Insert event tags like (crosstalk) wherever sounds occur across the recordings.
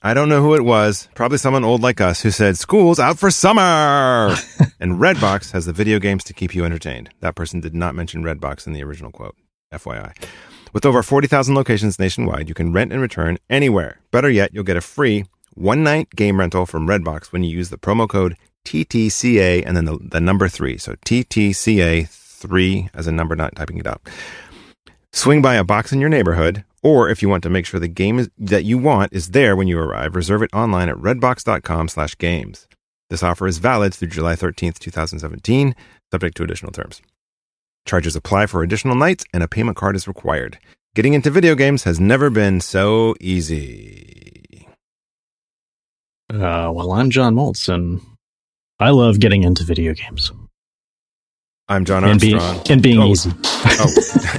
I don't know who it was, probably someone old like us who said, School's out for summer! (laughs) and Redbox has the video games to keep you entertained. That person did not mention Redbox in the original quote, FYI. With over 40,000 locations nationwide, you can rent and return anywhere. Better yet, you'll get a free one night game rental from Redbox when you use the promo code TTCA and then the, the number three. So TTCA three as a number, not typing it out. Swing by a box in your neighborhood, or if you want to make sure the game is, that you want is there when you arrive, reserve it online at redbox.com slash games. This offer is valid through July 13th, 2017, subject to additional terms. Charges apply for additional nights, and a payment card is required. Getting into video games has never been so easy. Uh, well, I'm John Moltz, and I love getting into video games I'm John and being Armstrong. and being Oh. easy. Oh,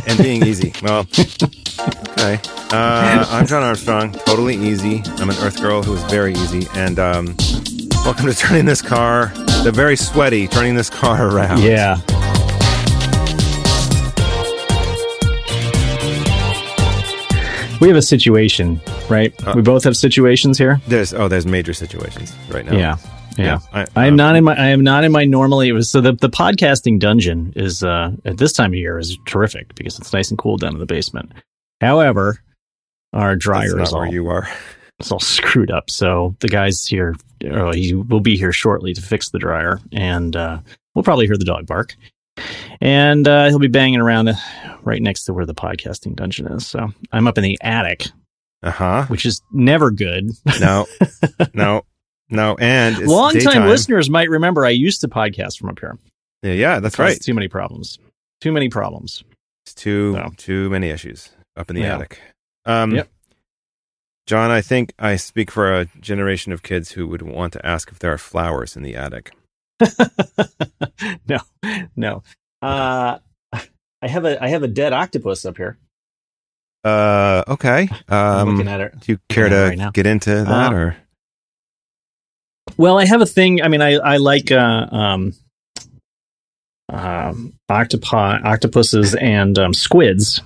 and being easy. Well, okay. Uh, I'm Jon Armstrong. Totally easy. I'm an Earth girl who is very easy. And um, welcome to turning this car, the very sweaty, turning this car around. Yeah. We have a situation, right? Uh, we both have situations here. There's oh, there's major situations right now. Yeah. Yeah. I, I am um, not in my I am not in my normally it was so the, the podcasting dungeon is uh at this time of year is terrific because it's nice and cool down in the basement. However, our dryer is all, where you are. it's all screwed up. So the guys here uh, he will be here shortly to fix the dryer and uh we'll probably hear the dog bark. And uh, he'll be banging around uh, right next to where the podcasting dungeon is. So I'm up in the attic, Uh huh. which is never good. No, (laughs) no, no. And it's Long time daytime. listeners might remember I used to podcast from up here. Yeah, yeah, that's right. Too many problems. Too many problems. It's too No. too many issues up in the Yeah. attic. Um, Yep. John, I think I speak for a generation of kids who would want to ask if there are flowers in the attic. (laughs) no, no. Uh, I have a I have a dead octopus up here. Uh, okay. I'm Um, looking at it. do you care looking at it to right get into that Uh, or? Well, I have a thing. I mean, I I like uh, um, um, octopi, octopuses, and um, squids.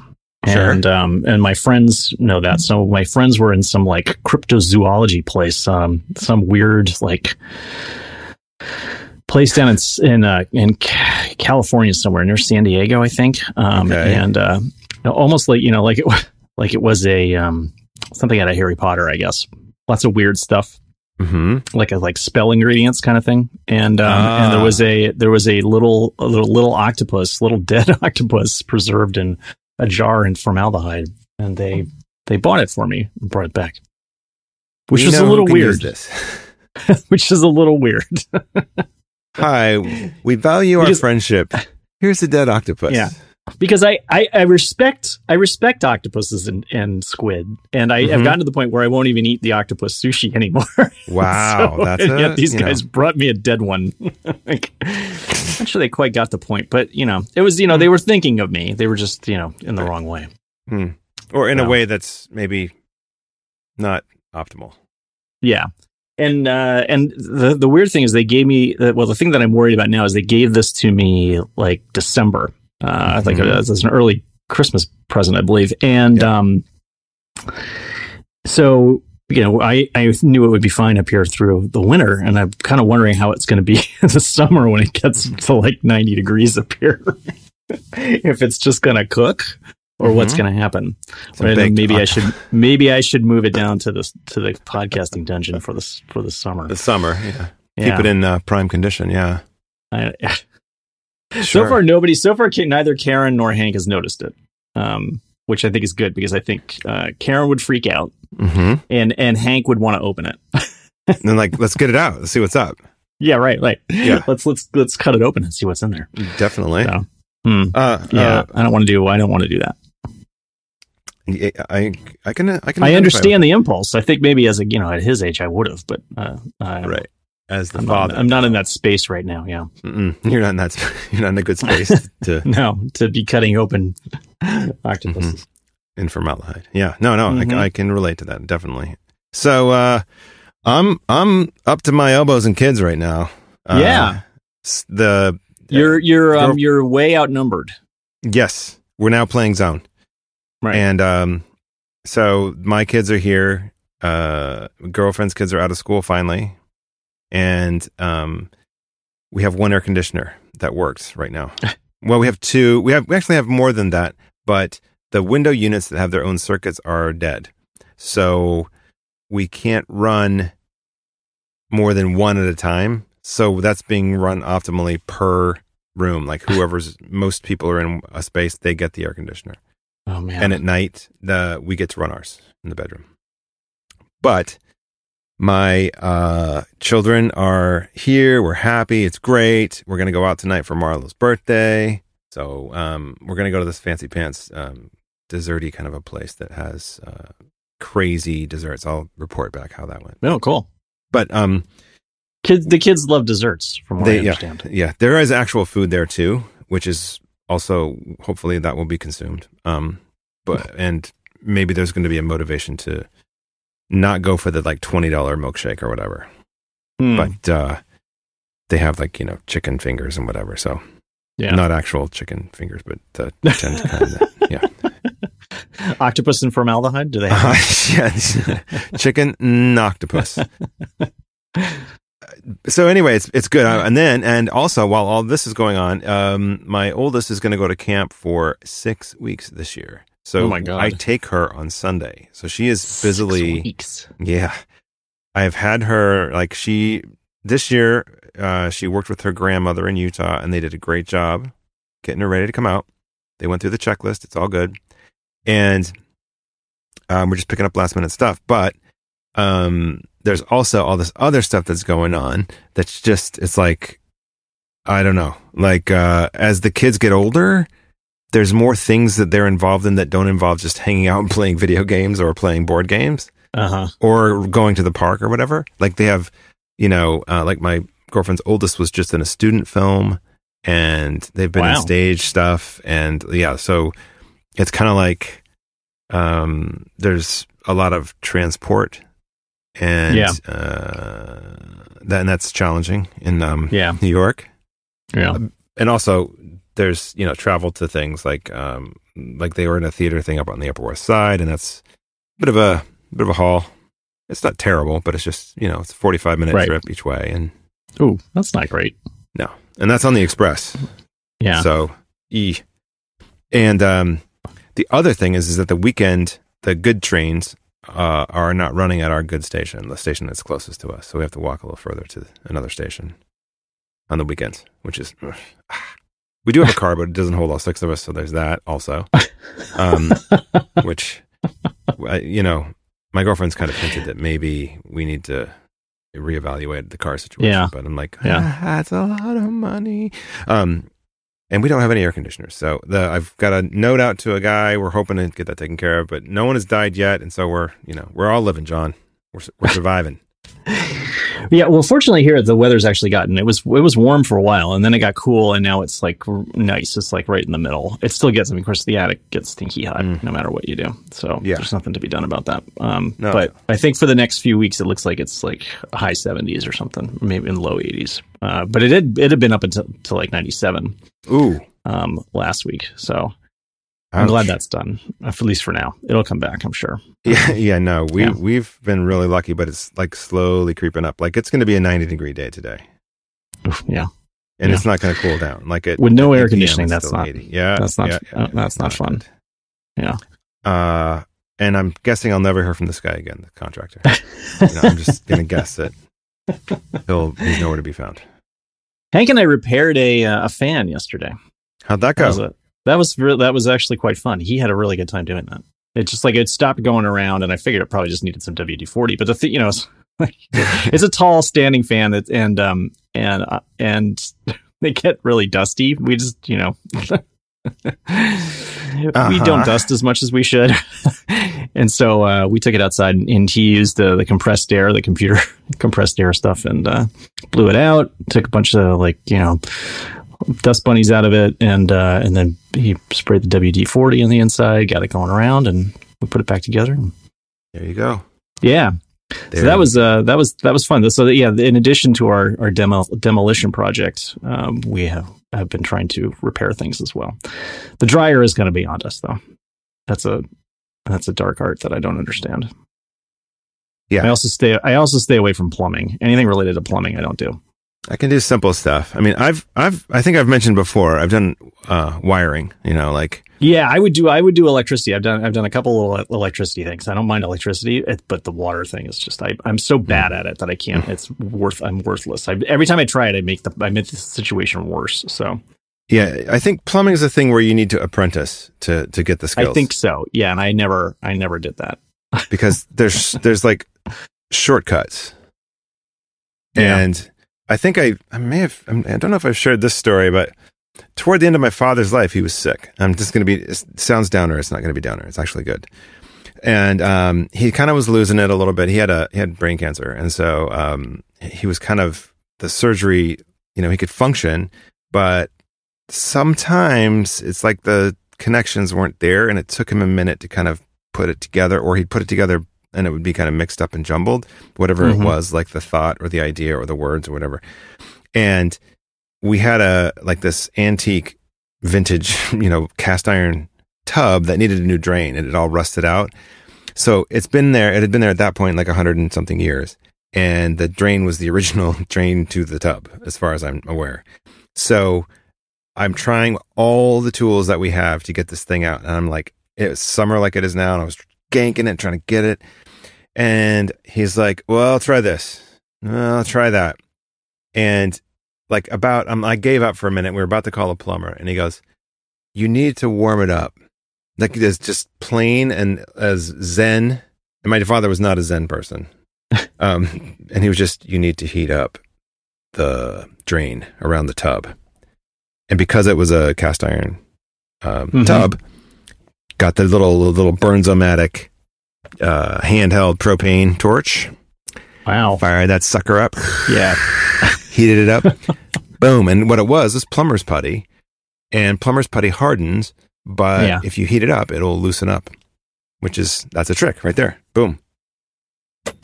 Sure. And um and my friends know that. So my friends were in some like cryptozoology place, um, some weird like place down in in uh, in California somewhere near San Diego, I think. Um, Okay. and uh, almost like you know, like it (laughs) like it was a um something out of Harry Potter, I guess. Lots of weird stuff hmm like a like spell ingredients kind of thing. And um, and there Ah. was a there was a little a little little octopus, little (laughs) dead octopus preserved in a jar in formaldehyde, and they they bought it for me and brought it back, which We was a little weird. This. (laughs) which is a little weird. (laughs) Hi, we value our Because- friendship. Here's a dead octopus. Yeah. Because I, I I respect I respect octopuses and, and squid, and I have Mhm. gotten to the point where I won't even eat the octopus sushi (laughs) anymore. Wow, So, that's a, yet these you know, guys brought me a dead one. (laughs) like, not sure they quite got the point, but you know, it was you know they were thinking of me. They were just you know in the wrong way. or in a way that's maybe not optimal. Yeah. And uh, and the the weird thing is they gave me well the thing that I'm worried about now is they gave this to me like December uh, I think it was, it was an early Christmas present I believe and Yeah. um so you know I I knew it would be fine up here through the winter and I'm kind of wondering how it's going to be in (laughs) the summer when it gets to like 90 degrees up here (laughs) if it's just going to cook or what's Mhm. going to happen Some Right, baked maybe I should maybe I should move it down to the to the podcasting dungeon for this for the summer. The summer, yeah. Yeah. Keep it in uh, prime condition, yeah. I- (laughs) So far, nobody. So far, neither Karen nor Hank has noticed it, um, which I think is good because I think uh, Karen would freak out hmm and and Hank would want to open it. And then, like, let's get it out. Let's see what's up. yeah, right. Right. Yeah. (laughs) Let's let's let's cut it open and see what's in there. Definitely. Yeah. Hmm. Uh, Yeah, uh, I don't want to do. I don't want to do that. I, I, I can, I can. I understand the impulse. I think maybe as a you know at his age I would have, but uh, I, right as the I'm not, father. I'm not in that space right now. Yeah. Mm-mm. You're not in that. (laughs) sp- You're not in a good space (laughs) to No, to be cutting open (laughs) octopuses. in formaldehyde. Yeah. No, no. Mhm. I, I can relate to that definitely. So, uh, I'm I'm up to my elbows in kids right now. Uh, Yeah. The You're you're um you're way outnumbered. yes, we're now playing zone. Right. And um, so my kids are here. uh, girlfriend's kids are out of school finally, and um, we have one air conditioner that works right now. (laughs) well, we have two. We have we actually have more than that, but the window units that have their own circuits are dead, so we can't run more than one at a time. So that's being run optimally per room. Like whoever's most people are in a space, they get the air conditioner. Oh man. And at night, the we get to run ours in the bedroom. But my uh, children are here. We're happy. It's great. We're gonna go out tonight for Marlo's birthday. So um, we're gonna go to this fancy pants um, desserty kind of a place that has uh, crazy desserts. I'll report back how that went. oh, cool. But um, Kids, the kids love desserts, from what I They- yeah. understand. Yeah, there is actual food there too, which is also hopefully that will be consumed. Um, but and maybe there's going to be a motivation to not go for the like twenty dollar milkshake or whatever. Hmm. But uh, they have like you know chicken fingers and whatever. So yeah. not actual chicken fingers, but the (laughs) kind of yeah. (laughs) Octopus and formaldehyde? Do they have? (laughs) yes, chicken and octopus. so anyway, it's it's good. Uh, And then and also while all this is going on, um, my oldest is going to go to camp for six weeks this year. So Oh. I take her on Sunday. So she is busily weeks. yeah. I've had her like she this year uh she worked with her grandmother in Utah and they did a great job getting her ready to come out. They went through the checklist, it's all good. And um we're just picking up last minute stuff, but um there's also all this other stuff that's going on that's just it's like I don't know. Like uh as the kids get older, there's more things that they're involved in that don't involve just hanging out and playing video games or playing board games Uh huh. or going to the park or whatever. Like they have, you know, uh, like my girlfriend's oldest was just in a student film and they've been in stage stuff. And yeah, so it's kind of like um, there's a lot of transport and Yeah. uh, that, and that's challenging in um, Yeah. New York. Yeah. And also, there's you know travel to things like um, like they were in a theater thing up on the Upper West Side, and that's a bit of a bit of a haul. It's not terrible, but it's just you know it's a 45 minute Right. trip each way, and oh, that's not great. no, and that's on the express. Yeah. So e. And um, the other thing is is that the weekend the good trains uh, are not running at our good station, the station that's closest to us. So we have to walk a little further to another station on the weekends, which is ugh. We do have a car, but it doesn't hold all six of us. So there's that also, um, (laughs) which I- you know my girlfriend's kind of hinted that maybe we need to reevaluate the car situation. Yeah. But I'm like, Yeah. ah, that's a lot of money. Um, and we don't have any air conditioners. So the, I've got a note out to a guy. We're hoping to get that taken care of, but no one has died yet. And so we're, you know, we're all living, John. We're, we're surviving. (laughs) Yeah, well, fortunately here the weather's actually gotten it was it was warm for a while and then it got cool and now it's like nice. It's like right in the middle. It still gets. I mean, of course, the attic gets stinky hot Mm. no matter what you do. So Yeah. there's nothing to be done about that. Um, No. but I think for the next few weeks it looks like it's like high 70s or something, maybe in low 80s. Uh, but it had it had been up until to like 97 Ooh. um, last week. So I'm glad that's done, at least for now. It'll come back, I'm sure. (laughs) Yeah, yeah, no, we Yeah. we've been really lucky, but it's like slowly creeping up. Like it's going to be a 90 degree day today, yeah, and Yeah. it's not going to cool down. Like it With no air conditioning, that's not- 80. Yeah, that's not yeah, uh, that's not fun. good. Yeah. Uh, and I'm guessing I'll never hear from this guy again, the contractor. you know, I'm just (laughs) going to guess that he'll he's nowhere to be found. Hank and I repaired a uh, a fan yesterday. How'd that That go? was a, that was re- that was actually quite fun. He had a really good time doing that. It just like it stopped going around, and I figured it probably just needed some WD forty. But the thing, you know, it's, (laughs) like, (laughs) it's a tall standing fan that and um and uh, and (laughs) they get really dusty. We just you know. We Uh-huh. don't dust as much as we should, and so uh, we took it outside, and he used uh, the compressed air, the computer compressed air stuff, and uh, blew it out. Took a bunch of like you know dust bunnies out of it, and uh, and then he sprayed the WD forty on the inside, got it going around, and we put it back together. There you go. Yeah, There so that was uh, that was that was fun. So yeah, in addition to our our demo demolition project, um, we have have been trying to repair things as well. The dryer is going to be on us though. That's a that's a dark art that I don't understand. Yeah. I also stay. I also stay away from plumbing. Anything related to plumbing, I don't do. I can do simple stuff. I mean, I've, I've, I think I've mentioned before. I've done uh, wiring. You know, like Yeah, I would do. I would do electricity. I've done. I've done a couple of electricity things. I don't mind electricity, but the water thing is just. I, I'm so bad at it that I can't. It's worth. I'm worthless. I, every time I try it, I make the. I make the situation worse. So yeah, I think plumbing is a thing where you need to apprentice to to get the skills. I think so. Yeah, and I never. I never did that. because there's there's like shortcuts, (laughs) Yeah. and I think I I may have I'm- don't know if I've shared this story, but toward the end of my father's life, he was sick. I'm just going to be it sounds downer. It's not going to be downer. It's actually good. And um, he kind of was losing it a little bit. He had a he had brain cancer, and so um, he was kind of the surgery. You know, he could function, but sometimes it's like the connections weren't there, and it took him a minute to kind of put it together, or he'd put it together and it would be kind of mixed up and jumbled, whatever Mhm. it was, like the thought or the idea or the words or whatever. And we had a like this antique vintage, (laughs) you know, cast iron tub that needed a new drain and it all rusted out. So it's been there, it had been there at that point like a hundred and something years. And the drain was the original (laughs) drain to the tub, as far as I'm aware. So I'm trying all the tools that we have to get this thing out. And I'm like, it's summer like it is now, and I was ganking it, trying to get it. And he's like, Well, I'll try this. Well, I'll try that. And like about um, I gave up for a minute. We were about to call a plumber, and he goes, You need to warm it up. Like it's just plain and as zen. And my father was not a zen person. (laughs) Um, and he was just, you need to heat up the drain around the tub. And because it was a cast iron um, Mhm. tub, got the little little Bernzomatic uh, handheld propane torch. Wow. Fired that sucker up, Yeah. (laughs) heated it up, boom. And what it was is plumber's putty, and plumber's putty hardens, but Yeah. if you heat it up, it'll loosen up. Which is that's a trick right there. Boom.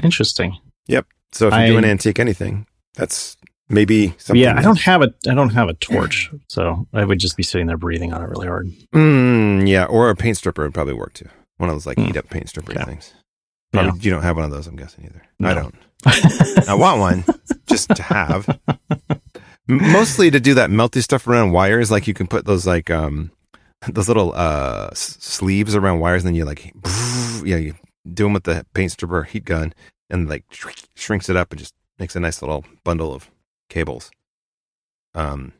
Interesting. Yep. So if you do an antique anything, that's maybe something. yeah, I don't have a. I don't have a torch, so I would just be sitting there breathing on it really hard. Mm, yeah, or a paint stripper would probably work too. One of those like Hmm. heat up paint stripper Okay. things. Probably you don't have one of those, I'm guessing either. I don't. (laughs) I want one just to have. Mostly to do that melty stuff around wires. Like you can put those like um those little uh s- sleeves around wires, and then you like (laughs) yeah you do them with the paint stripper heat gun, and like shrink- shrinks it up and just makes a nice little bundle of cables. Um,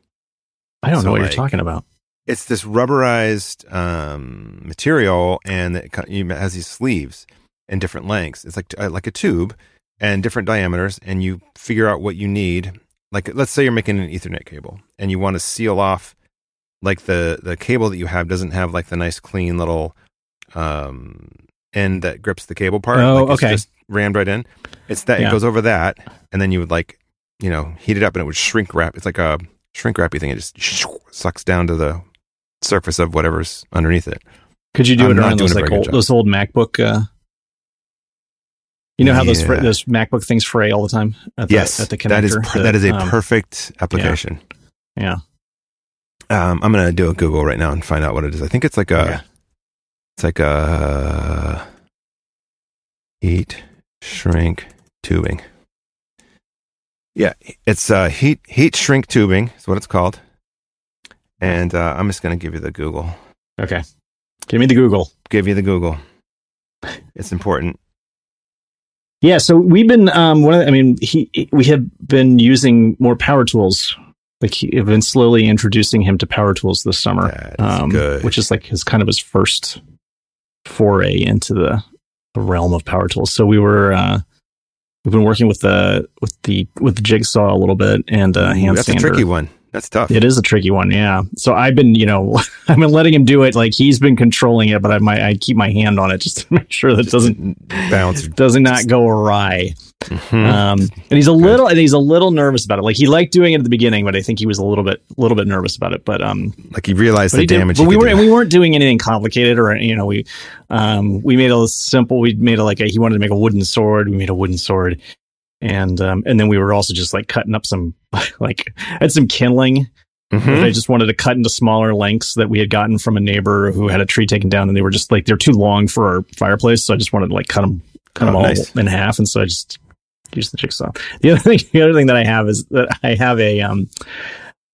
I don't So, know what like- you're talking about. It's this rubberized um, material, and it co- you- it has these sleeves in different lengths. It's like uh, like a tube and different diameters, and you figure out what you need. Like, let's say you're making an Ethernet cable, and you want to seal off, like the the cable that you have doesn't have like the nice clean little um, end that grips the cable part. Oh, like it's okay. just rammed right in. It's that Yeah. it goes over that, and then you would like you know heat it up, and it would shrink wrap. It's like a shrink wrappy thing. It just sucks down to the surface of whatever's underneath it. Could you do I'm it around those like old, those old MacBook? Uh, you know how those fr- those MacBook things fray all the time at the, yes, at the connector. that is per- The, that is a um, perfect application. yeah. Um, I'm gonna do a Google right now and find out what it is. I think it's like a Okay. it's like a heat shrink tubing. Yeah, it's uh, heat heat shrink tubing is what it's called. And uh, I'm just gonna give you the Google. Okay. Give me the Google. Give you the Google. It's important. Yeah, so we've been um one of the, I mean he we have been using more power tools. Like he, have been slowly introducing him to power tools this summer, That is good. Um, which is like his kind of his first foray into the, the realm of power tools. So we were uh we've been working with the with the with the jigsaw a little bit and uh Ooh, hand that's sander. a tricky one. That's tough. It is a tricky one, yeah. So I've been, you know, (laughs) I've been letting him do it. Like he's been controlling it, but I might I keep my hand on it just to (laughs) make sure that it doesn't bounce. (laughs) does not go awry. Mhm. Um, and he's a little and he's a little nervous about it. Like he liked doing it at the beginning, but I think he was a little bit a little bit nervous about it. But um, like he realized the he did- damage. but we weren't we weren't doing anything complicated or you know we um we made a simple. We made a like a, he wanted to make a wooden sword. We made a wooden sword. And um, and then we were also just like cutting up some (laughs) like I had some kindling Mhm. that I just wanted to cut into smaller lengths that we had gotten from a neighbor who had a tree taken down, and they were just like they're too long for our fireplace. So I just wanted to like cut them cut Oh, them all nice. in half, and so I just use the jigsaw. The other (laughs) thing, the other thing that I have is that I have a um,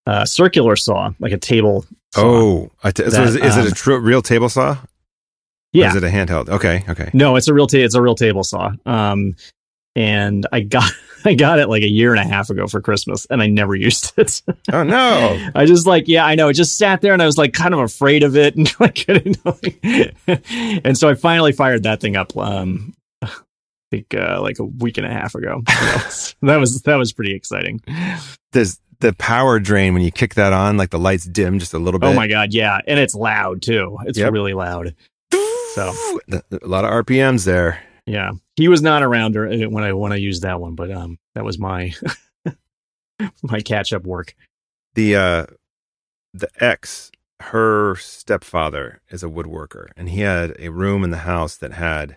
uh, circular saw, like a table. saw. Oh, I t- so That, is, it- is it um, a true, real table saw? Or yeah, is it a handheld? Okay, okay. no, it's a real ta- it's a real table saw. Um, and I got (laughs) I got it like a year and a half ago for Christmas, and I never (laughs) used it. Oh no! I just like, yeah, I know. It just sat there and I was like kind of afraid of it (laughs) and like, I didn't and so I finally fired that thing up. Um, I think uh, like a week and a half ago. That was, that was that was pretty exciting. Does the power drain when you kick that on, like the lights dim just a little bit? Oh my god, yeah, and it's loud too. It's Yep. really loud. So a lot of RPMs there. yeah, he was not around dur- when I when I used that one, but um, that was my (laughs) my catch up work. The uh, the ex, her stepfather is a woodworker, and he had a room in the house that had,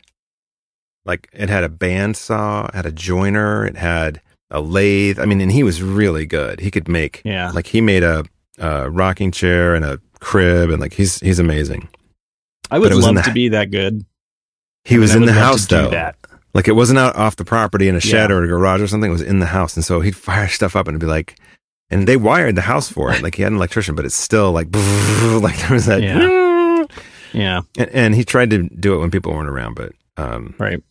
like, it had a bandsaw, had a joiner, it had a lathe. I mean, and he was really good. He could make Yeah, like he made a, a rocking chair and a crib, and like he's he's amazing. I would it was in love to be that good. He was in the house though. That. Like it wasn't out off the property in a shed Yeah. or a garage or something. It was in the house, and so he'd fire (laughs) stuff up and it'd be like, and they wired the house for it. Like he had an electrician, but it's still like, (laughs) like there was that. (laughs) Yeah, And, and he tried to do it when people weren't around, but um, right.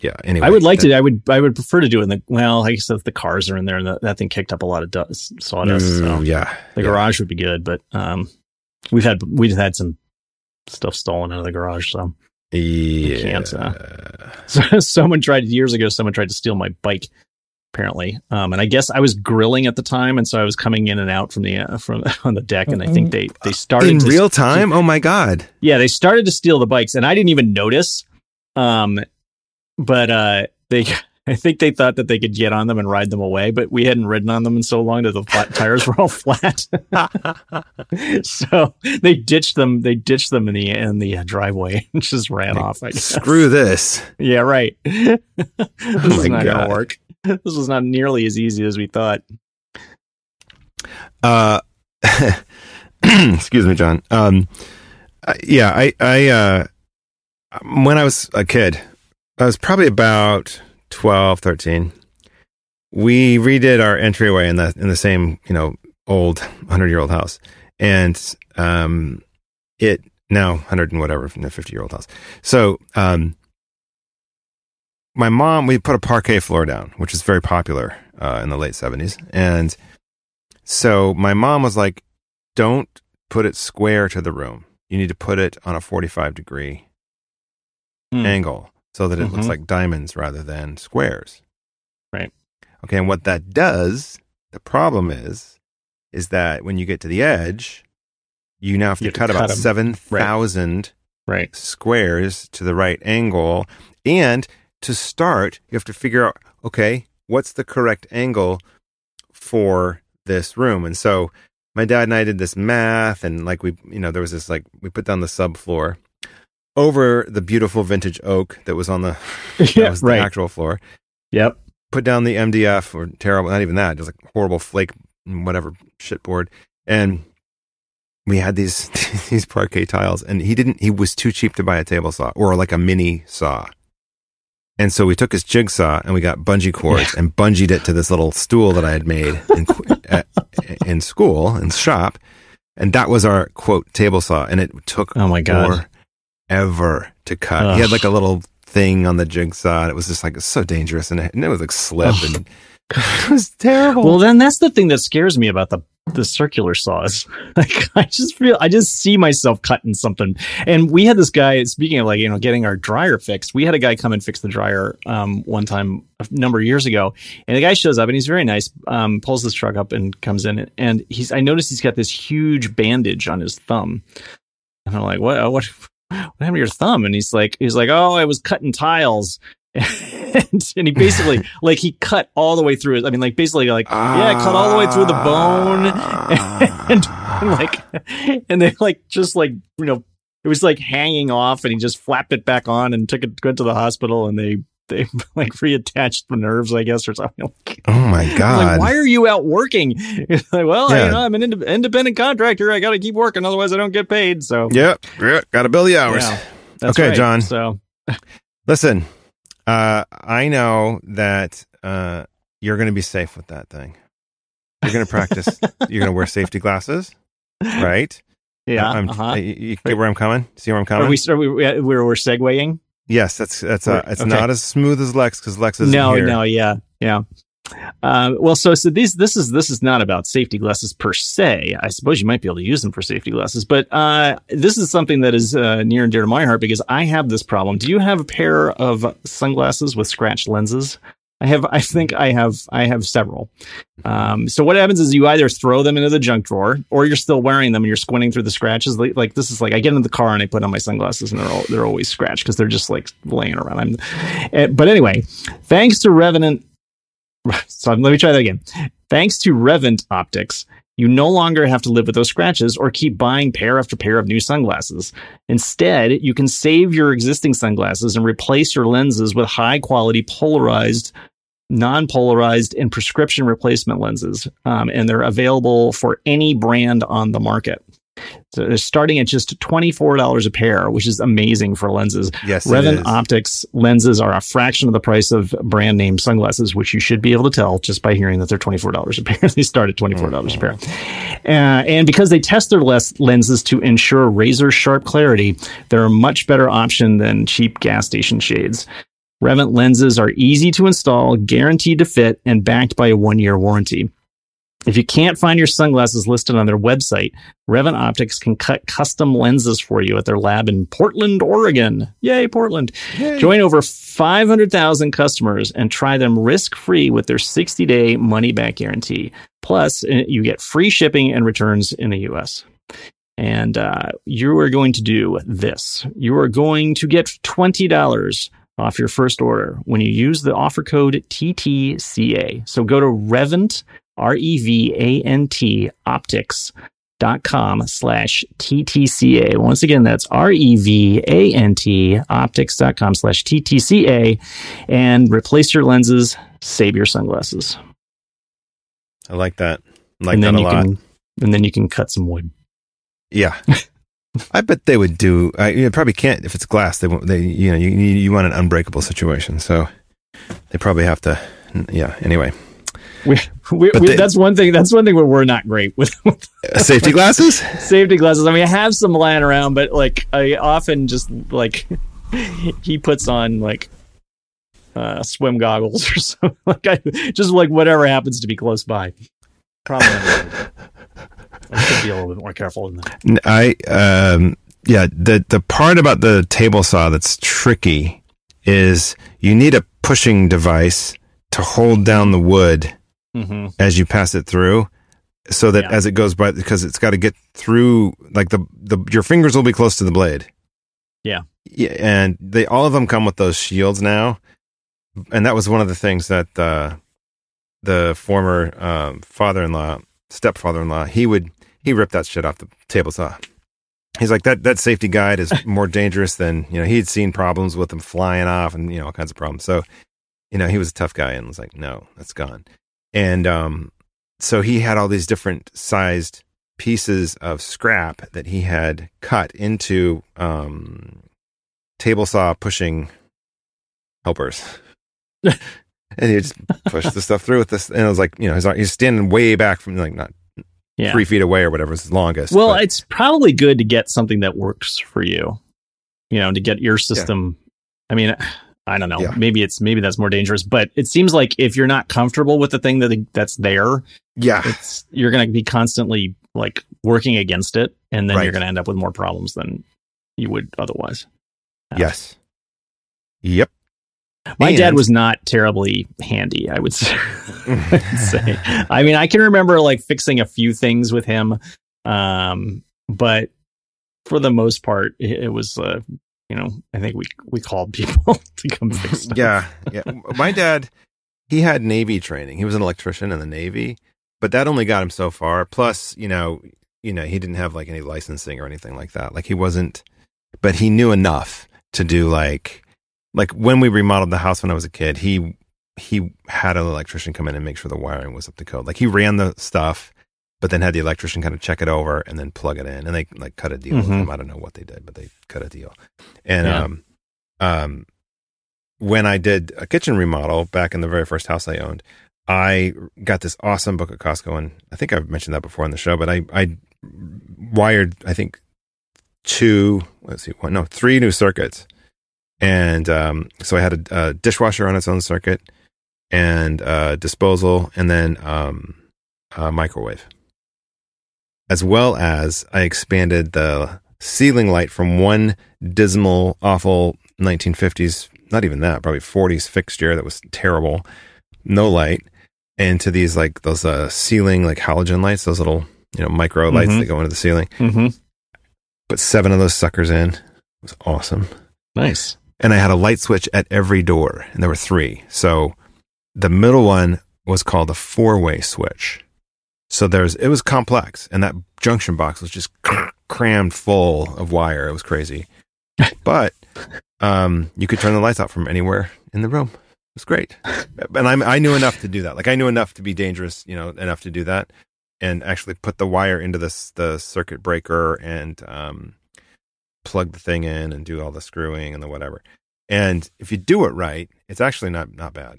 yeah. Anyway, I would like that- to. I would. I would prefer to do it in the. Well, I guess if the cars are in there, and that, that thing kicked up a lot of dust, sawdust. Mm, so yeah, the yeah. garage would be good, but um, we've had we've had some stuff stolen out of the garage. So, Yeah. can't, uh, (laughs) so someone tried years ago. Someone tried to steal my bike. Apparently, um, and I guess I was grilling at the time, and so I was coming in and out from the uh, from (laughs) on the deck, and I think they they started in to real time. Oh my god! yeah, they started to steal the bikes, and I didn't even notice. Um, but uh, they, I think they thought that they could get on them and ride them away, but we hadn't ridden on them in so long that the flat (laughs) tires were all flat. (laughs) so they ditched them. They ditched them in the in the uh, driveway (laughs) and just ran off. I guess. Screw this. Yeah, right. this is not God. gonna work. This was not nearly as easy as we thought. Uh, excuse me, John. Um, uh, yeah, I, I, uh, when I was a kid, I was probably about 12, 13. We redid our entryway in the in the same, you know, old hundred year old house, and um, it now hundred and whatever, fifty year old house. So, um, my mom, we put a parquet floor down, which is very popular uh, in the late seventies, and so my mom was like, "Don't put it square to the room. You need to put it on a forty-five degree Hmm. angle so that it looks Mhm. like diamonds rather than squares." Right. Okay, and what that does, the problem is, is that when you get to the edge, you now have to have to cut about cut 'em. seven thousand Right. squares to the right angle. And to start, you have to figure out, okay, what's the correct angle for this room? And so my dad and I did this math and like we, you know, there was this like, we put down the subfloor over the beautiful vintage oak that was on the, (laughs) that yeah. was the Right. actual floor, Yep. put down the MDF or terrible, not even that, just like horrible flake, whatever shit board. And we had these (laughs) these parquet tiles, and he didn't. He was too cheap to buy a table saw or like a mini saw. And so we took his jigsaw and we got bungee cords and bungeed it to this little stool that I had made in, (laughs) at, in school in shop, and that was our quote table saw. And it took Oh my god. Forever to cut. Ugh. He had like a little thing on the jigsaw. And it was just like so dangerous, and it, and it was like slip Ugh. and (laughs) it was terrible. Well, then that's the thing that scares me about the the circular saws. (laughs) Like I just feel I just see myself cutting something. And we had this guy. Speaking of like you know getting our dryer fixed, we had a guy come and fix the dryer um, one time a number of years ago. And the guy shows up and he's very nice. Um, pulls this truck up and comes in and he's. I noticed he's got this huge bandage on his thumb. And I'm like, what? What? What happened to your thumb? And he's like, he's like, oh, I was cutting tiles. (laughs) and, and he basically (laughs) like he cut all the way through it. I mean, like basically like yeah, cut all the way through the bone (laughs) and, and like and they like just like you know it was like hanging off and he just flapped it back on and took it went to the hospital and they they (laughs) like reattached the nerves I guess or something. oh my god! like, why are you out working? (laughs) It's like, well, Yeah. you know, I'm an ind- independent contractor. I got to keep working, otherwise I don't get paid. So Yep, yep, got to bill the hours. Yeah, that's Okay, right. John. So (laughs) Listen, Uh, I know that uh, you're going to be safe with that thing. You're going to practice. you're going to wear safety glasses, right? Yeah. I'm, uh-huh. you, you get where I'm coming? See where I'm coming? Are we, are we, we're, we're segueing? Yes, that's that's uh, it's Okay. not as smooth as Lex because Lex is no, here. no, yeah, yeah. Uh, well, so so these this is this is not about safety glasses per se. I suppose you might be able to use them for safety glasses, but uh, this is something that is uh, near and dear to my heart because I have this problem. Do you have a pair of sunglasses with scratched lenses? I have. I think I have. I have several. Um, so what happens is you either throw them into the junk drawer, or you're still wearing them and you're squinting through the scratches. Like, like this is like I get in the car and I put on my sunglasses and they're all, they're always scratched because they're just like laying around. I'm, eh, but anyway, thanks to Revenant. (laughs) So let me try that again. Thanks to Revant Optics, you no longer have to live with those scratches or keep buying pair after pair of new sunglasses. Instead, you can save your existing sunglasses and replace your lenses with high quality polarized, non polarized, and prescription replacement lenses. Um, and they're available for any brand on the market. So they're starting at just $24 a pair, which is amazing for lenses. Yes, is. Optics lenses are a fraction of the price of brand name sunglasses, which you should be able to tell just by hearing that they're $24 a pair. (laughs) they start at $24 a pair. Uh, and because they test their lenses to ensure razor sharp clarity, they're a much better option than cheap gas station shades. Revant lenses are easy to install, guaranteed to fit, and backed by a one year warranty. If you can't find your sunglasses listed on their website, Revant Optics can cut custom lenses for you at their lab in Portland, Oregon. Yay, Portland. Join over 500,000 customers and try them risk free with their 60 day money back guarantee. Plus, uh, you get free shipping and returns in the US. And uh, you are going to do this you are going to get $20 off your first order when you use the offer code TTCA. So go to Revant, R E V A N T, optics dot com slash TTCA. Once again, that's R E V A N T optics.com slash TTCA and replace your lenses, save your sunglasses. I like that. I like and that a you lot. can and then you can cut some wood. Yeah. (laughs) I bet they would do. I you probably can't if it's glass. They won't. They you know you you want an unbreakable situation, so they probably have to. Yeah. Anyway, We, we, we, they- that's one thing. That's one thing where we're not great with, (laughs) with Uh, safety glasses. (laughs) safety glasses. I mean, I have some lying around, but like I often just like (laughs) he puts on like uh, swim goggles or something. Like I just like whatever happens to be close by. Probably. Be a little bit more careful in that. I um yeah the the part about the table saw that's tricky is you need a pushing device to hold down the wood Mm-hmm. as you pass it through so that Yeah. as it goes by because it's got to get through like the the your fingers will be close to the blade Yeah. yeah and they all of them come with those shields now and that was one of the things that uh the former um, father-in-law stepfather-in-law he would he ripped that shit off the table saw. He's like that that safety guide is (laughs) more dangerous than you know he'd seen problems with them flying off and you know all kinds of problems. So you know he was a tough guy and was like no that's gone. And um so he had all these different sized pieces of scrap that he had cut into um table saw pushing helpers. (laughs) And he just pushed the stuff through with this and it was like you know he's, he's standing way back from like not Yeah. three feet away or whatever is longest Well, but- it's probably good to get something that works for you. You know, to get your system. I mean, I don't know. Yeah. Maybe it's maybe that's more dangerous, but it seems like if you're not comfortable with the thing that that's there, yeah it's you're going to be constantly like working against it, and then Right. you're going to end up with more problems than you would otherwise. yes yep My dad was not terribly handy, I would (laughs) say. I mean, I can remember like fixing a few things with him, um, but for the most part, it, it was, uh, you know, I think we we called people (laughs) to come fix stuff. yeah yeah my dad he had navy training he was an electrician in the navy but that only got him so far plus you know you know he didn't have like any licensing or anything like that like he wasn't but he knew enough to do like like when we remodeled the house when i was a kid he he had an electrician come in and make sure the wiring was up to code like he ran the stuff but then had the electrician kind of check it over and then plug it in and they like cut a deal with Mhm. him i don't know what they did but they cut a deal and Yeah. um um when I did a kitchen remodel back in the very first house I owned, I got this awesome book at Costco, and I think I've mentioned that before on the show. But I I wired I think two let's see one no three new circuits, and um, so I had a, a dishwasher on its own circuit, and uh, disposal, and then um, a microwave, as well as I expanded the ceiling light from one dismal, awful 1950s, not even that, probably 40s fixture that was terrible, no light, into these like those uh, ceiling like halogen lights, those little you know micro lights Mhm. that go into the ceiling. Mm-hmm. Put seven of those suckers in. It was awesome. Nice. And I had a light switch at every door, and there were three. So the middle one was called a four-way switch. So there's it was complex, and that junction box was just crammed full of wire. It was crazy, (laughs) but um, you could turn the lights out from anywhere in the room. It was great, and I I knew enough to do that. Like I knew enough to be dangerous, you know, enough to do that, and actually put the wire into this the circuit breaker and um, plug the thing in and do all the screwing and the whatever. And if you do it right, it's actually not not bad.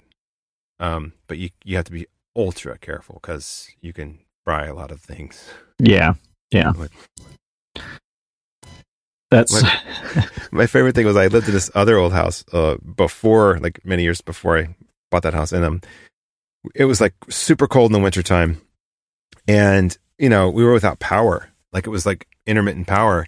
Um, but you you have to be ultra careful because you can fry a lot of things. Yeah. Yeah. That's (laughs) My favorite thing was I lived in this other old house uh, before, like many years before I bought that house, and um, it was like super cold in the wintertime, and you know we were without power, like it was like intermittent power,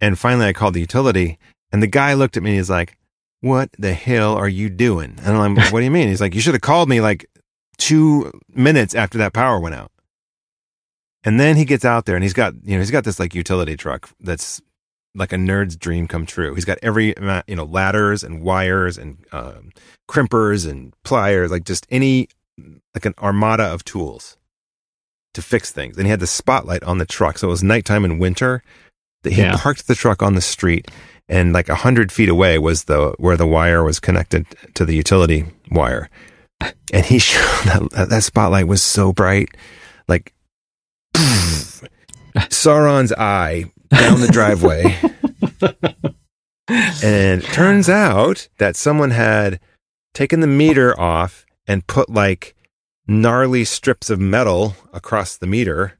and finally I called the utility, and the guy looked at me and he's like, "What the hell are you doing?" And I'm like, (laughs) "What do you mean?" He's like, "You should have called me like two minutes after that power went out." And then he gets out there and he's got you know he's got this like utility truck that's like a nerd's dream come true. He's got every you know, ladders and wires and um, crimpers and pliers, like just any, like an armada of tools to fix things. And he had the spotlight on the truck. So it was nighttime in winter he Yeah. parked the truck on the street and like a hundred feet away was the, where the wire was connected to the utility wire. And he (laughs) showed that, that spotlight was so bright, like (laughs) Sauron's eye down the driveway. (laughs) and it turns out that someone had taken the meter off and put like gnarly strips of metal across the meter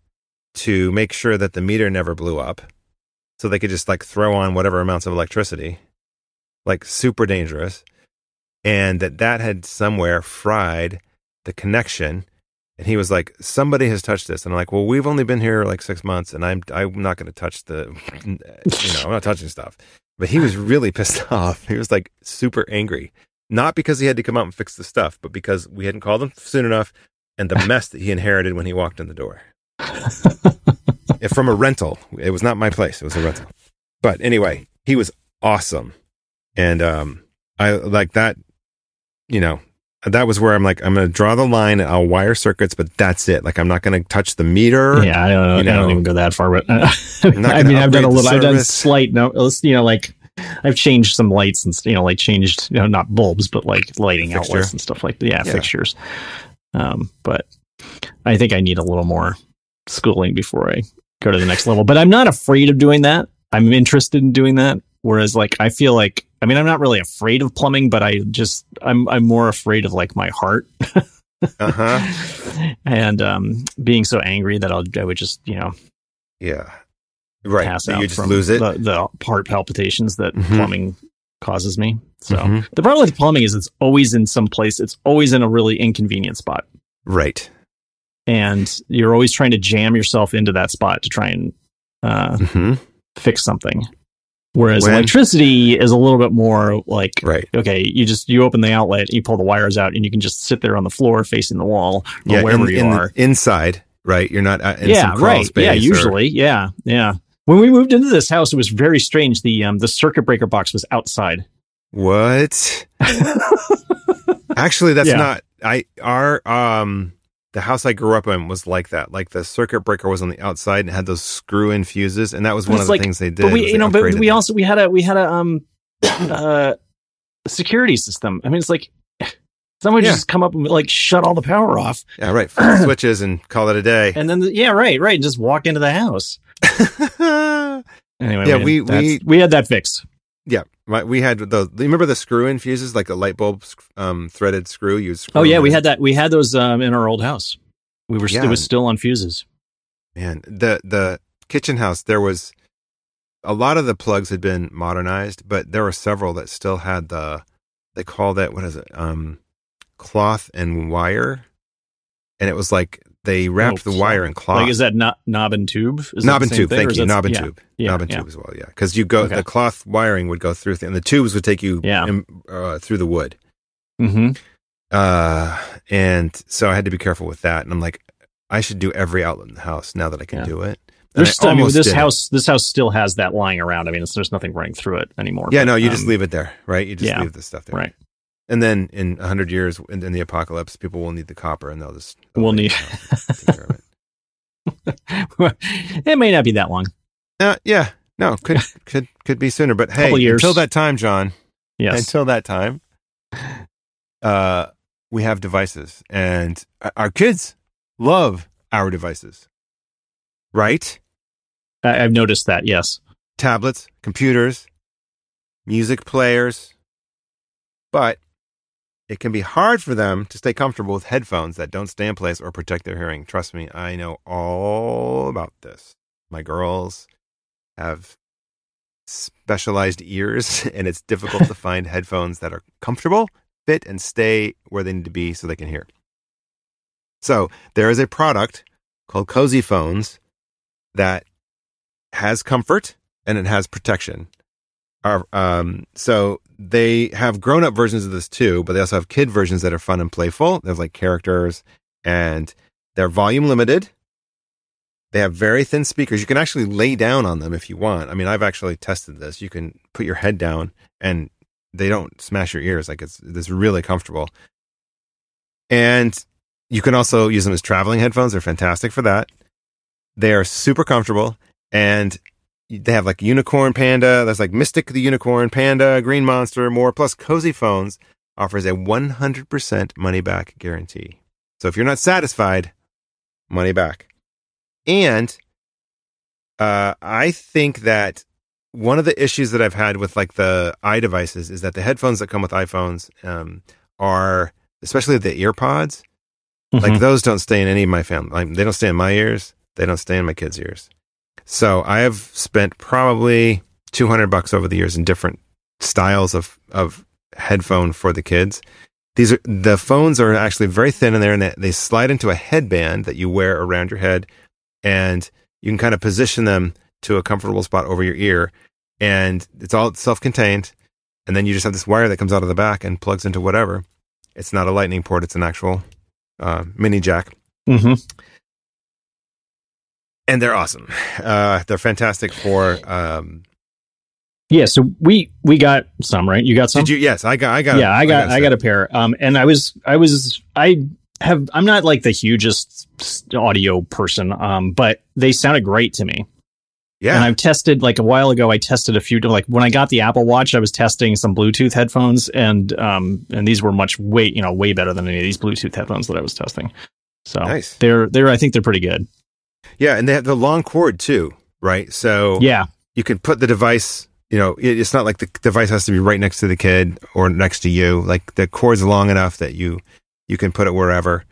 to make sure that the meter never blew up. So they could just like throw on whatever amounts of electricity, like super dangerous. And that that had somewhere fried the connection. And he was like, somebody has touched this. And I'm like, well, we've only been here like six months and I'm, I'm not going to touch the, (laughs) you know, I'm not touching stuff. But he was really pissed (laughs) off. He was like super angry. Not because he had to come out and fix the stuff, but because we hadn't called him soon enough and the (laughs) mess that he inherited when he walked in the door. (laughs) From a rental. It was not my place. It was a rental. But anyway, he was awesome. And um I like that, you know, that was where I'm like, I'm gonna draw the line, I'll wire circuits, but that's it. Like I'm not gonna touch the meter. yeah. I don't know. I don't even go that far, but (laughs) I mean, I've done a little. I've done slight. No, you know, like I've changed some lights and you know, like changed you know, not bulbs, but like lighting Fixture. outlets and stuff like that. Yeah, Yeah. fixtures. Um, but I think I need a little more schooling before I go to the next level. But I'm not afraid of doing that. I'm interested in doing that. Whereas, like, I feel like, I mean, I'm not really afraid of plumbing, but I just, I'm, I'm more afraid of like my heart (laughs) Uh-huh. and um, being so angry that I'll, I would just, you know, Yeah. Right. pass So out you just lose it. The, the heart palpitations that Mhm. plumbing causes me. So Mhm. the problem with plumbing is it's always in some place. It's always in a really inconvenient spot, Right. And you're always trying to jam yourself into that spot to try and uh, hmm fix something. Whereas When- electricity is a little bit more like Right. okay, you just you open the outlet, you pull the wires out, and you can just sit there on the floor facing the wall or Yeah. wherever in, you in the are. inside, right? You're not uh, in yeah, some crawl right. space. Yeah, or- usually, yeah, yeah. When we moved into this house, it was very strange. The um the circuit breaker box was outside. What? (laughs) Actually, that's Yeah. not. I our um the house I grew up in was like that. Like the circuit breaker was on the outside and had those screw in fuses, and that was one It's of the like- things they did. but we, you know, but we also we had a we had a um uh security system. I mean, it's like someone Yeah. just come up and like shut all the power off, yeah right switches and call it a day. and then yeah, right, right, and just walk into the house. (laughs) Anyway, Yeah, we- we we- we had that fixed. Yeah, right. We had the. Remember the screw-in fuses, like a light bulb um, threaded screw. You screw Oh yeah, we in. had that. We had those um, in our old house. We were Yeah. it was still on fuses. Man, the the kitchen house there was a lot of the plugs had been modernized, but there were several that still had the they call that what is it um cloth and wire, and it was like they wrapped Oh, the wire in cloth. Like is that not knob and tube? Is that knob and tube? thing, Thank you, knob and yeah, tube, Yeah, knob and yeah. tube as well. Yeah, because you go Okay. the cloth wiring would go through, th- and the tubes would take you Yeah. in, uh, through the wood. Mm-hmm. Uh, and so I had to be careful with that. And I'm like, I should do every outlet in the house now that I can do it. Still, I mean, this did it. house. This house still has that lying around. I mean, there's nothing running through it anymore. Yeah, but, no, you just um, leave it there, right? You just leave the stuff there. Right. And then in 100 years, in, in the apocalypse, people will need the copper and they'll just. they'll We'll need- it now. Take care of (laughs) it. may not be that long. Uh, yeah, no, could (laughs) could could be sooner. But hey, until that time, John, Yes. until that time, uh, we have devices, and our- our kids love our devices, right? I, I've noticed that. Yes. tablets, computers, music players, but it can be hard for them to stay comfortable with headphones that don't stay in place or protect their hearing. Trust me, I know all about this. My girls have specialized ears, (laughs) and it's difficult to (laughs) find headphones that are comfortable, fit, and stay where they need to be so they can hear. So there is a product called Cozy Phones that has comfort and it has protection. Our, um, so they have grown up versions of this too, but they also have kid versions that are fun and playful. There's like characters and they're volume limited. They have very thin speakers. You can actually lay down on them if you want. I mean, I've actually tested this. You can put your head down and they don't smash your ears. Like it's, it's really comfortable. And you can also use them as traveling headphones. They're fantastic for that. They are super comfortable and they have like unicorn panda there's like mystic the unicorn panda green monster more plus cozy phones offers a 100% money back guarantee. So if you're not satisfied money back. And uh, i think that one of the issues that i've had with like the iDevices is that the headphones that come with iphones um, are especially the ear pods like those don't stay in any of my family like, they don't stay in my ears they don't stay in my kids ears so i have spent probably 200 bucks over the years in different styles of of headphone for the kids. These are the phones are actually very thin in there and they, they slide into a headband that you wear around your head and you can kind of position them to a comfortable spot over your ear and it's all self-contained and then you just have this wire that comes out of the back and plugs into whatever. It's not a lightning port it's an actual uh, mini jack. Mhm. And they're awesome. Uh, they're fantastic for. Um, Yeah. So we we got some right. You got some. did you? Yes, I got. I got. yeah, I got I set. got a pair. Um, and I was I was I have I'm not like the hugest audio person. Um, but they sounded great to me. Yeah. And I've tested like a while ago. I tested a few like when I got the Apple Watch, I was testing some Bluetooth headphones, and um, and these were much way you know way better than any of these Bluetooth headphones that I was testing. So nice. they're they're I think they're pretty good. Yeah, and they have the long cord too, right? So Yeah, you can put the device. You know, it, it's not like the device has to be right next to the kid or next to you. Like the cord's long enough that you you can put it wherever.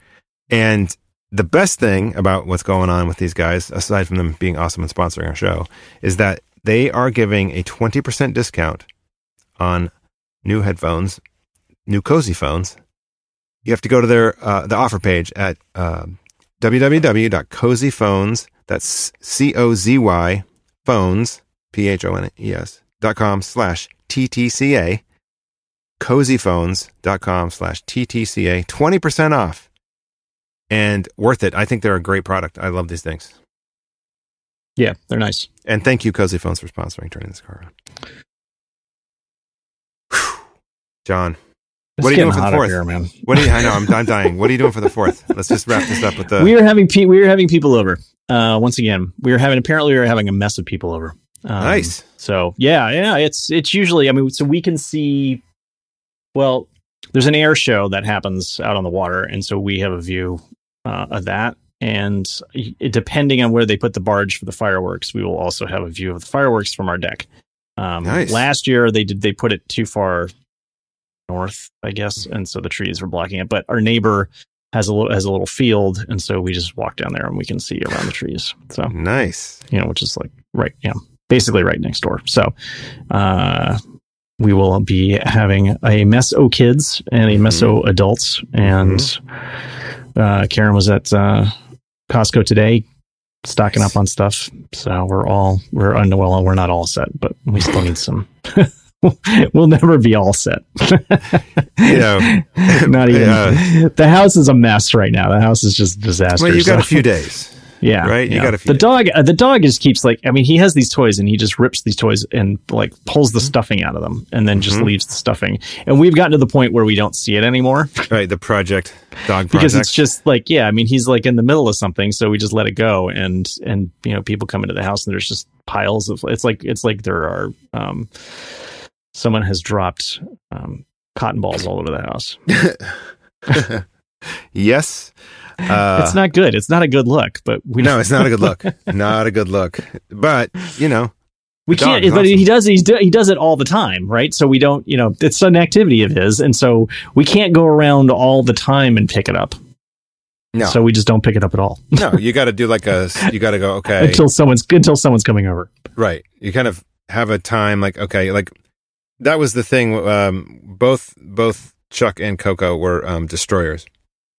And the best thing about what's going on with these guys, aside from them being awesome and sponsoring our show, is that they are giving a twenty percent discount on new headphones, new cozy phones. You have to go to their uh, the offer page at um www.cozyphones. That's c o z y phones p h o n e s dot com slash ttca. Cozyphones.com slash ttca. Twenty percent off, and worth it. I think they're a great product. I love these things. yeah, they're nice. And thank you, Cozy Phones, for sponsoring turning this car on. Whew. John, What are you doing for the fourth? here, man? what are you? I know I'm, I'm dying. What are you doing for the fourth? Let's just wrap this up with the. (laughs) we are having pe- we are having people over. Uh, once again, we are having apparently we are having a mess of people over. Um, nice. So yeah, yeah, it's it's usually I mean, so we can see. Well, there's an air show that happens out on the water, and so we have a view uh, of that. And depending on where they put the barge for the fireworks, we will also have a view of the fireworks from our deck. Um, Nice. Last year they did they put it too far north, I guess, and so the trees were blocking it. But our neighbor has a little has a little field, and so we just walk down there and we can see around the trees. So Nice. you know, which is like right, yeah, basically right next door. So, uh, we will be having a Meso kids and a Meso adults. And uh, Karen was at uh, Costco today, stocking up on stuff. So we're all we're under well, we're not all set, but we still need some. (laughs) (laughs) we'll never be all set. You (laughs) know, not even uh, the house is a mess right now. The house is just disaster. well, you've got a (laughs) few days. yeah, Right? You yeah. got a few The dog, uh, the dog just keeps like. I mean, he has these toys, and he just rips these toys and like pulls the stuffing out of them, and then just Mhm. leaves the stuffing. And we've gotten to the point where we don't see it anymore Right. The project, dog because it's just like, yeah. I mean, he's like in the middle of something, so we just let it go, and and you know, people come into the house, and there's just piles of. It's like it's like there are. um Someone has dropped um, cotton balls all over the house. (laughs) yes. Uh, it's not good. It's not a good look. But we no, it's not a good look. (laughs) Not a good look. But, you know, We can't, but awesome. he does. He's do, he does it all the time, right? So we don't, you know, it's an activity of his, and so we can't go around all the time and pick it up. no. So we just don't pick it up at all no, you got to do like a, (laughs) you got to go, okay. until someone's until someone's coming over. Right. You kind of have a time like okay, like that was the thing. Um, both both Chuck and Coco were um, destroyers,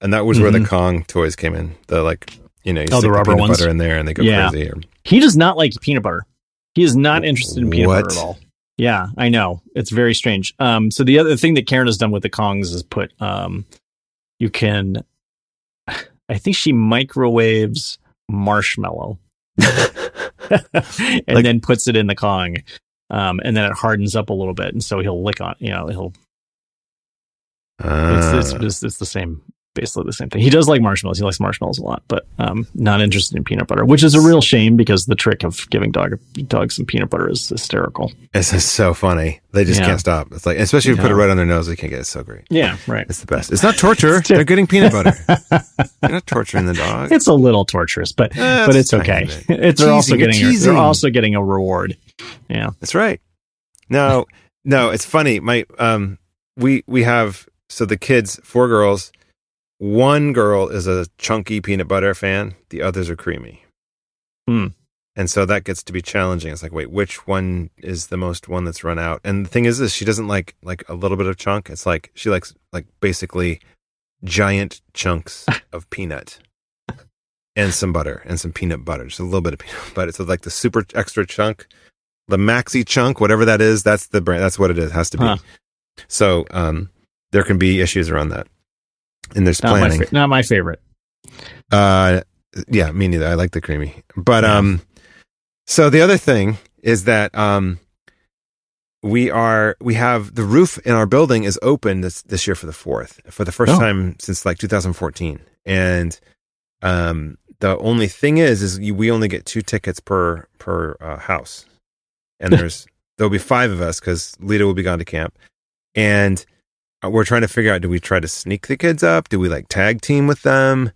and that was where the Mhm. Kong toys came in. The like you know you Oh, the rubber peanut ones? butter in there and they go Yeah. crazy. Or, He does not like peanut butter. He is not interested in peanut What? butter at all. Yeah, I know. It's very strange. Um, so the other thing that Karen has done with the Kongs is put um, you can. (sighs) I think she microwaves marshmallow (laughs) (laughs) and Like- then puts it in the Kong. Um, and then it hardens up a little bit, and so he'll lick on. You know, he'll Uh, It's, it's, it's, it's the same, basically the same thing. He does like marshmallows. He likes marshmallows a lot, but um, not interested in peanut butter, which is a real shame because the trick of giving dog dogs some peanut butter is hysterical. it's just so funny. They just Yeah. can't stop. It's like especially if you put it right on their nose, they can't get it. It's so great. Yeah, right. It's the best. It's not torture. It's (laughs) They're getting peanut butter. (laughs) You're not torturing the dog. It's a little torturous, but Eh, but it's okay. It's, (laughs) they're also getting a, they're also getting a reward. Yeah. That's right. No, no, it's funny. My um we we have so the kids, four girls, one girl is a chunky peanut butter fan, the others are creamy. Hmm. And so that gets to be challenging. It's like, wait, which one is the most one that's run out? And the thing is this, she doesn't like like a little bit of chunk. It's like she likes like basically giant chunks (laughs) of peanut. And some butter and some peanut butter, just a little bit of peanut (laughs) butter. So like the super extra chunk, the maxi chunk, whatever that is, that's the brand. That's what it is. Has to be. Huh. So um, there can be issues around that, and there's Not my, planning. fa- not my favorite. Uh, yeah, me neither. I like the creamy, but Yeah. um, so the other thing is that um, we are we have the roof in our building is open this this year for the fourth for the first Oh. time since like 2014, and um, the only thing is is you, we only get two tickets per per uh, house, and (laughs) there's there'll be five of us because Lita will be gone to camp, and we're trying to figure out do we try to sneak the kids up? Do we like tag team with them?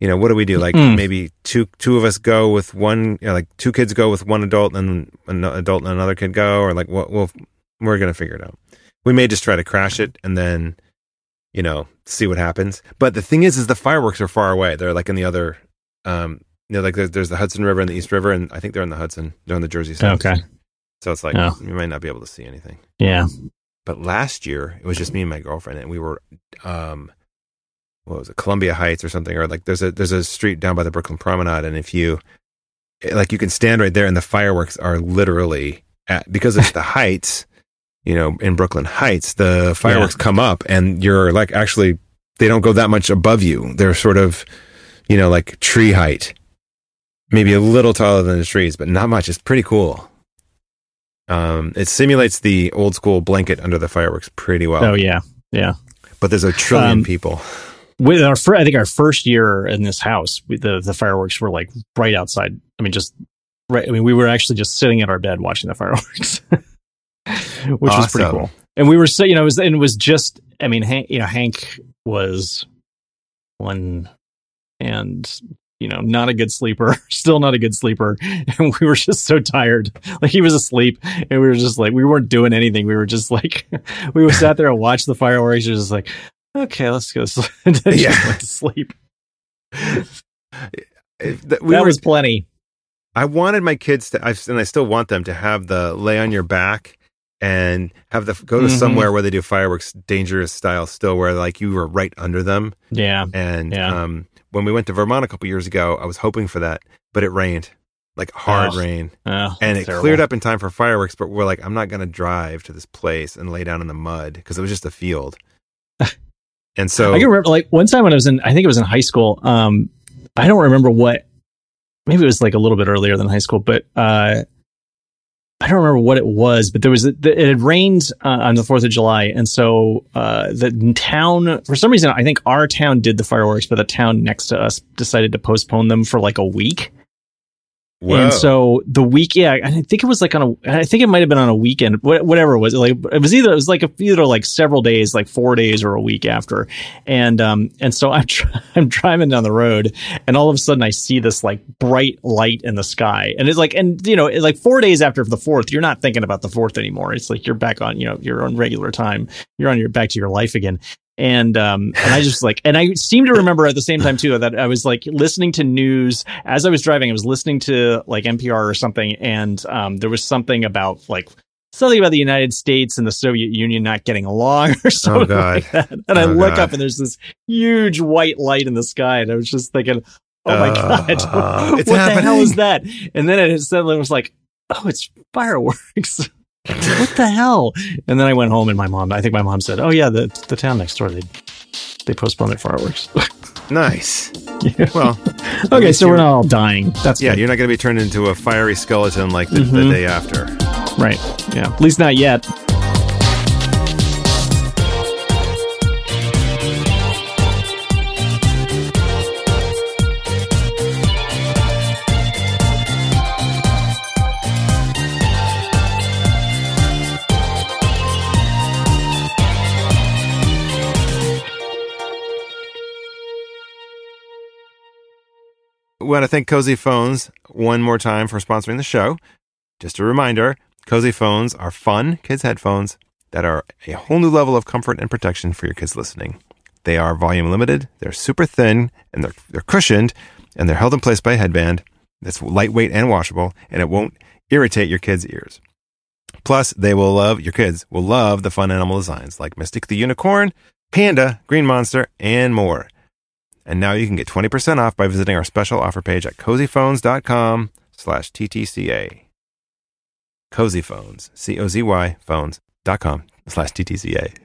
You know, what do we do? Like Mm. maybe two two of us go with one, you know, like two kids go with one adult and an adult and another kid go, or like what? Well, we're gonna figure it out. We may just try to crash it and then, you know, see what happens. But the thing is, is the fireworks are far away. They're like in the other, um, you know, like there's, there's the Hudson River and the East River, and I think they're in the Hudson. They're on the Jersey side. Okay. So it's like Oh. you might not be able to see anything. Yeah. But last year it was just me and my girlfriend, and we were, um, what was it, Columbia Heights or something, or like there's a there's a street down by the Brooklyn Promenade, and if you, like, you can stand right there, and the fireworks are literally at because it's the (laughs) heights, you know, in Brooklyn Heights, the fireworks come up, and you're like actually they don't go that much above you. They're sort of, you know, like tree height, maybe a little taller than the trees, but not much. It's pretty cool. Um, it simulates the old school blanket under the fireworks pretty well. Oh yeah. Yeah. But there's a trillion Um, people. with our fir- I think our first year in this house, we, the the fireworks were like right outside. I mean, just right. I mean, we were actually just sitting in our bed watching the fireworks, (laughs) which was pretty cool. And we were so you know, it was and it was just. I mean, Hank, you know, Hank was one, and you know, not a good sleeper, (laughs) still not a good sleeper. (laughs) And we were just so tired. Like he was asleep and we were just like, we weren't doing anything. We were just like, (laughs) we were sat there and watched the fireworks. You're just like, okay, let's go. then Yeah. went to sleep. If th- we that were- was plenty. I wanted my kids to, I've, and I still want them to have the lay on your back and have the go to Mhm. somewhere where they do fireworks dangerous style still, where like you were right under them. Yeah. And Yeah. um, when we went to Vermont a couple years ago, I was hoping for that, but it rained, like hard Oh, rain, Oh, and it terrible. cleared up in time for fireworks. But we're like, I'm not going to drive to this place and lay down in the mud because it was just a field. (laughs) and so I can remember like one time when I was in, I think it was in high school. Um, I don't remember what, maybe it was like a little bit earlier than high school, but uh, I don't remember what it was. But there was it had rained uh, on the Fourth of July, and so uh, the town, for some reason, I think our town did the fireworks, but the town next to us decided to postpone them for like a week. Whoa. And so the week, yeah, I think it was like on a, I think it might have been on a weekend, wha- whatever it was. Like it was either it was like a, either like several days, like four days or a week after. And um and so I'm tr- (laughs) I'm driving down the road, and all of a sudden I see this like bright light in the sky, and it's like and you know it's like four days after the fourth, you're not thinking about the fourth anymore. It's like you're back on you know you're on regular time, you're on your back to your life again and um and i just like and i seem to remember at the same time too that i was like listening to news. As i was driving i was listening to like npr or something and um there was something about like something about the united states and the soviet union not getting along (laughs) or something God. like that. And i Oh, look God. up and there's this huge white light in the sky and i was just thinking oh my Uh, god. (laughs) what the hell is that? And then it suddenly was like oh it's fireworks (laughs) what the hell? And then I went home and my mom, I think my mom said, oh yeah, the, the town next door, they, they postponed their fireworks. (laughs) nice. Yeah. Well, okay. So we're not all dying. That's yeah, good. you're not going to be turned into a fiery skeleton like the, the Mhm. day after. right. Yeah. At least not yet. Want to thank Cozy Phones one more time for sponsoring the show. Just a reminder Cozy Phones are fun kids' headphones that are a whole new level of comfort and protection for your kids listening. They are volume limited, they're super thin, and they're, they're cushioned, and they're held in place by a headband that's lightweight and washable, and it won't irritate your kids' ears. Plus, they will love, your kids will love the fun animal designs like Mystic the Unicorn, Panda, Green Monster, and more. And now you can get 20% off by visiting our special offer page at cozyphones.com slash TTCA. Cozy Phones, C-O-Z-Y phones.com slash TTCA.